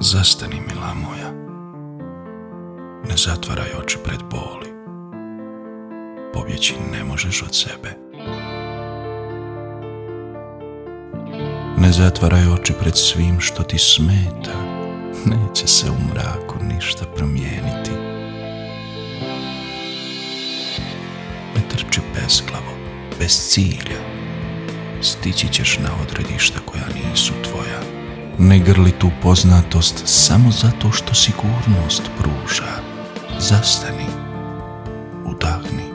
Zastani, mila moja. Ne zatvaraj oči pred boli. Pobjeći ne možeš od sebe. Ne zatvaraj oči pred svim što ti smeta. Neće se u mraku ništa promijeniti. Ne trči bezglavo, bez cilja. Stići ćeš na odredišta koja nisu tvoja. Ne grli tu poznatost samo zato što sigurnost pruža. Zastani. Udahni.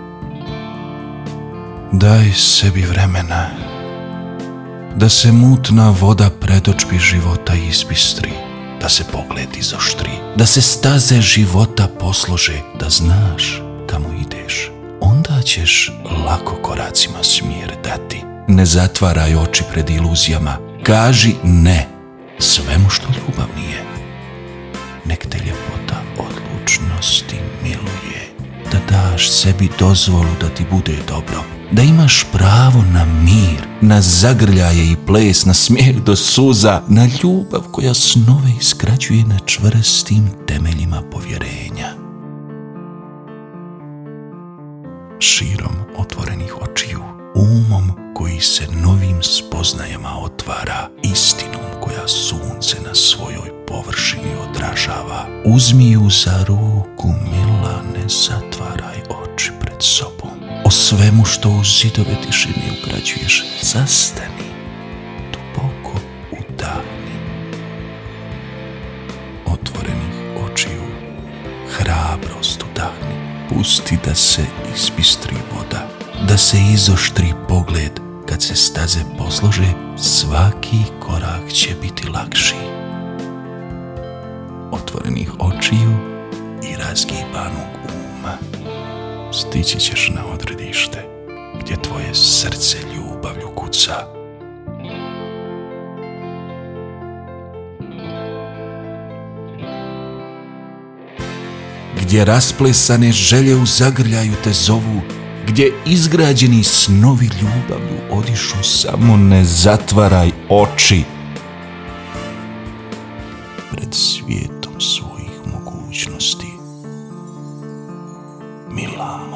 Daj sebi vremena da se mutna voda predočbi života izbistri, da se pogled izoštri, da se staze života poslože, da znaš kamo ideš. Onda ćeš lako koracima smjer dati. Ne zatvaraj oči pred iluzijama. Kaži ne svemu što ljubav nije. Nek te ljepota odlučnosti miluje. Da daš sebi dozvolu da ti bude dobro. Da imaš pravo na mir, na zagrljaje i ples, na smijeh do suza, na ljubav koja snove iskraćuje na čvrstim temeljima povjerenja. Širom otvorenih očiju, umom koji se novim spoznajama otvara, istinom koja sunce na svojoj površini odražava. Uzmi ju za ruku, mila, ne zatvaraj oči pred sobom. O svemu što u zidove tišine ugrađuješ, zastani, duboko udahni. Otvorenih očiju, hrabrost udahni. Pusti da se ispistri voda, da se izoštri pogled, kad se staze poslože, svaki korak će biti lakši. Otvorenih očiju i razgibanog uma. Stići ćeš na odredište, gdje tvoje srce ljubavlju kuca. Gdje rasplesane želje u zagrljaju te zovu, gdje izgrađeni snovi ljubavlju odišu, samo ne zatvaraj oči pred svijetom svojih mogućnosti. Milamo.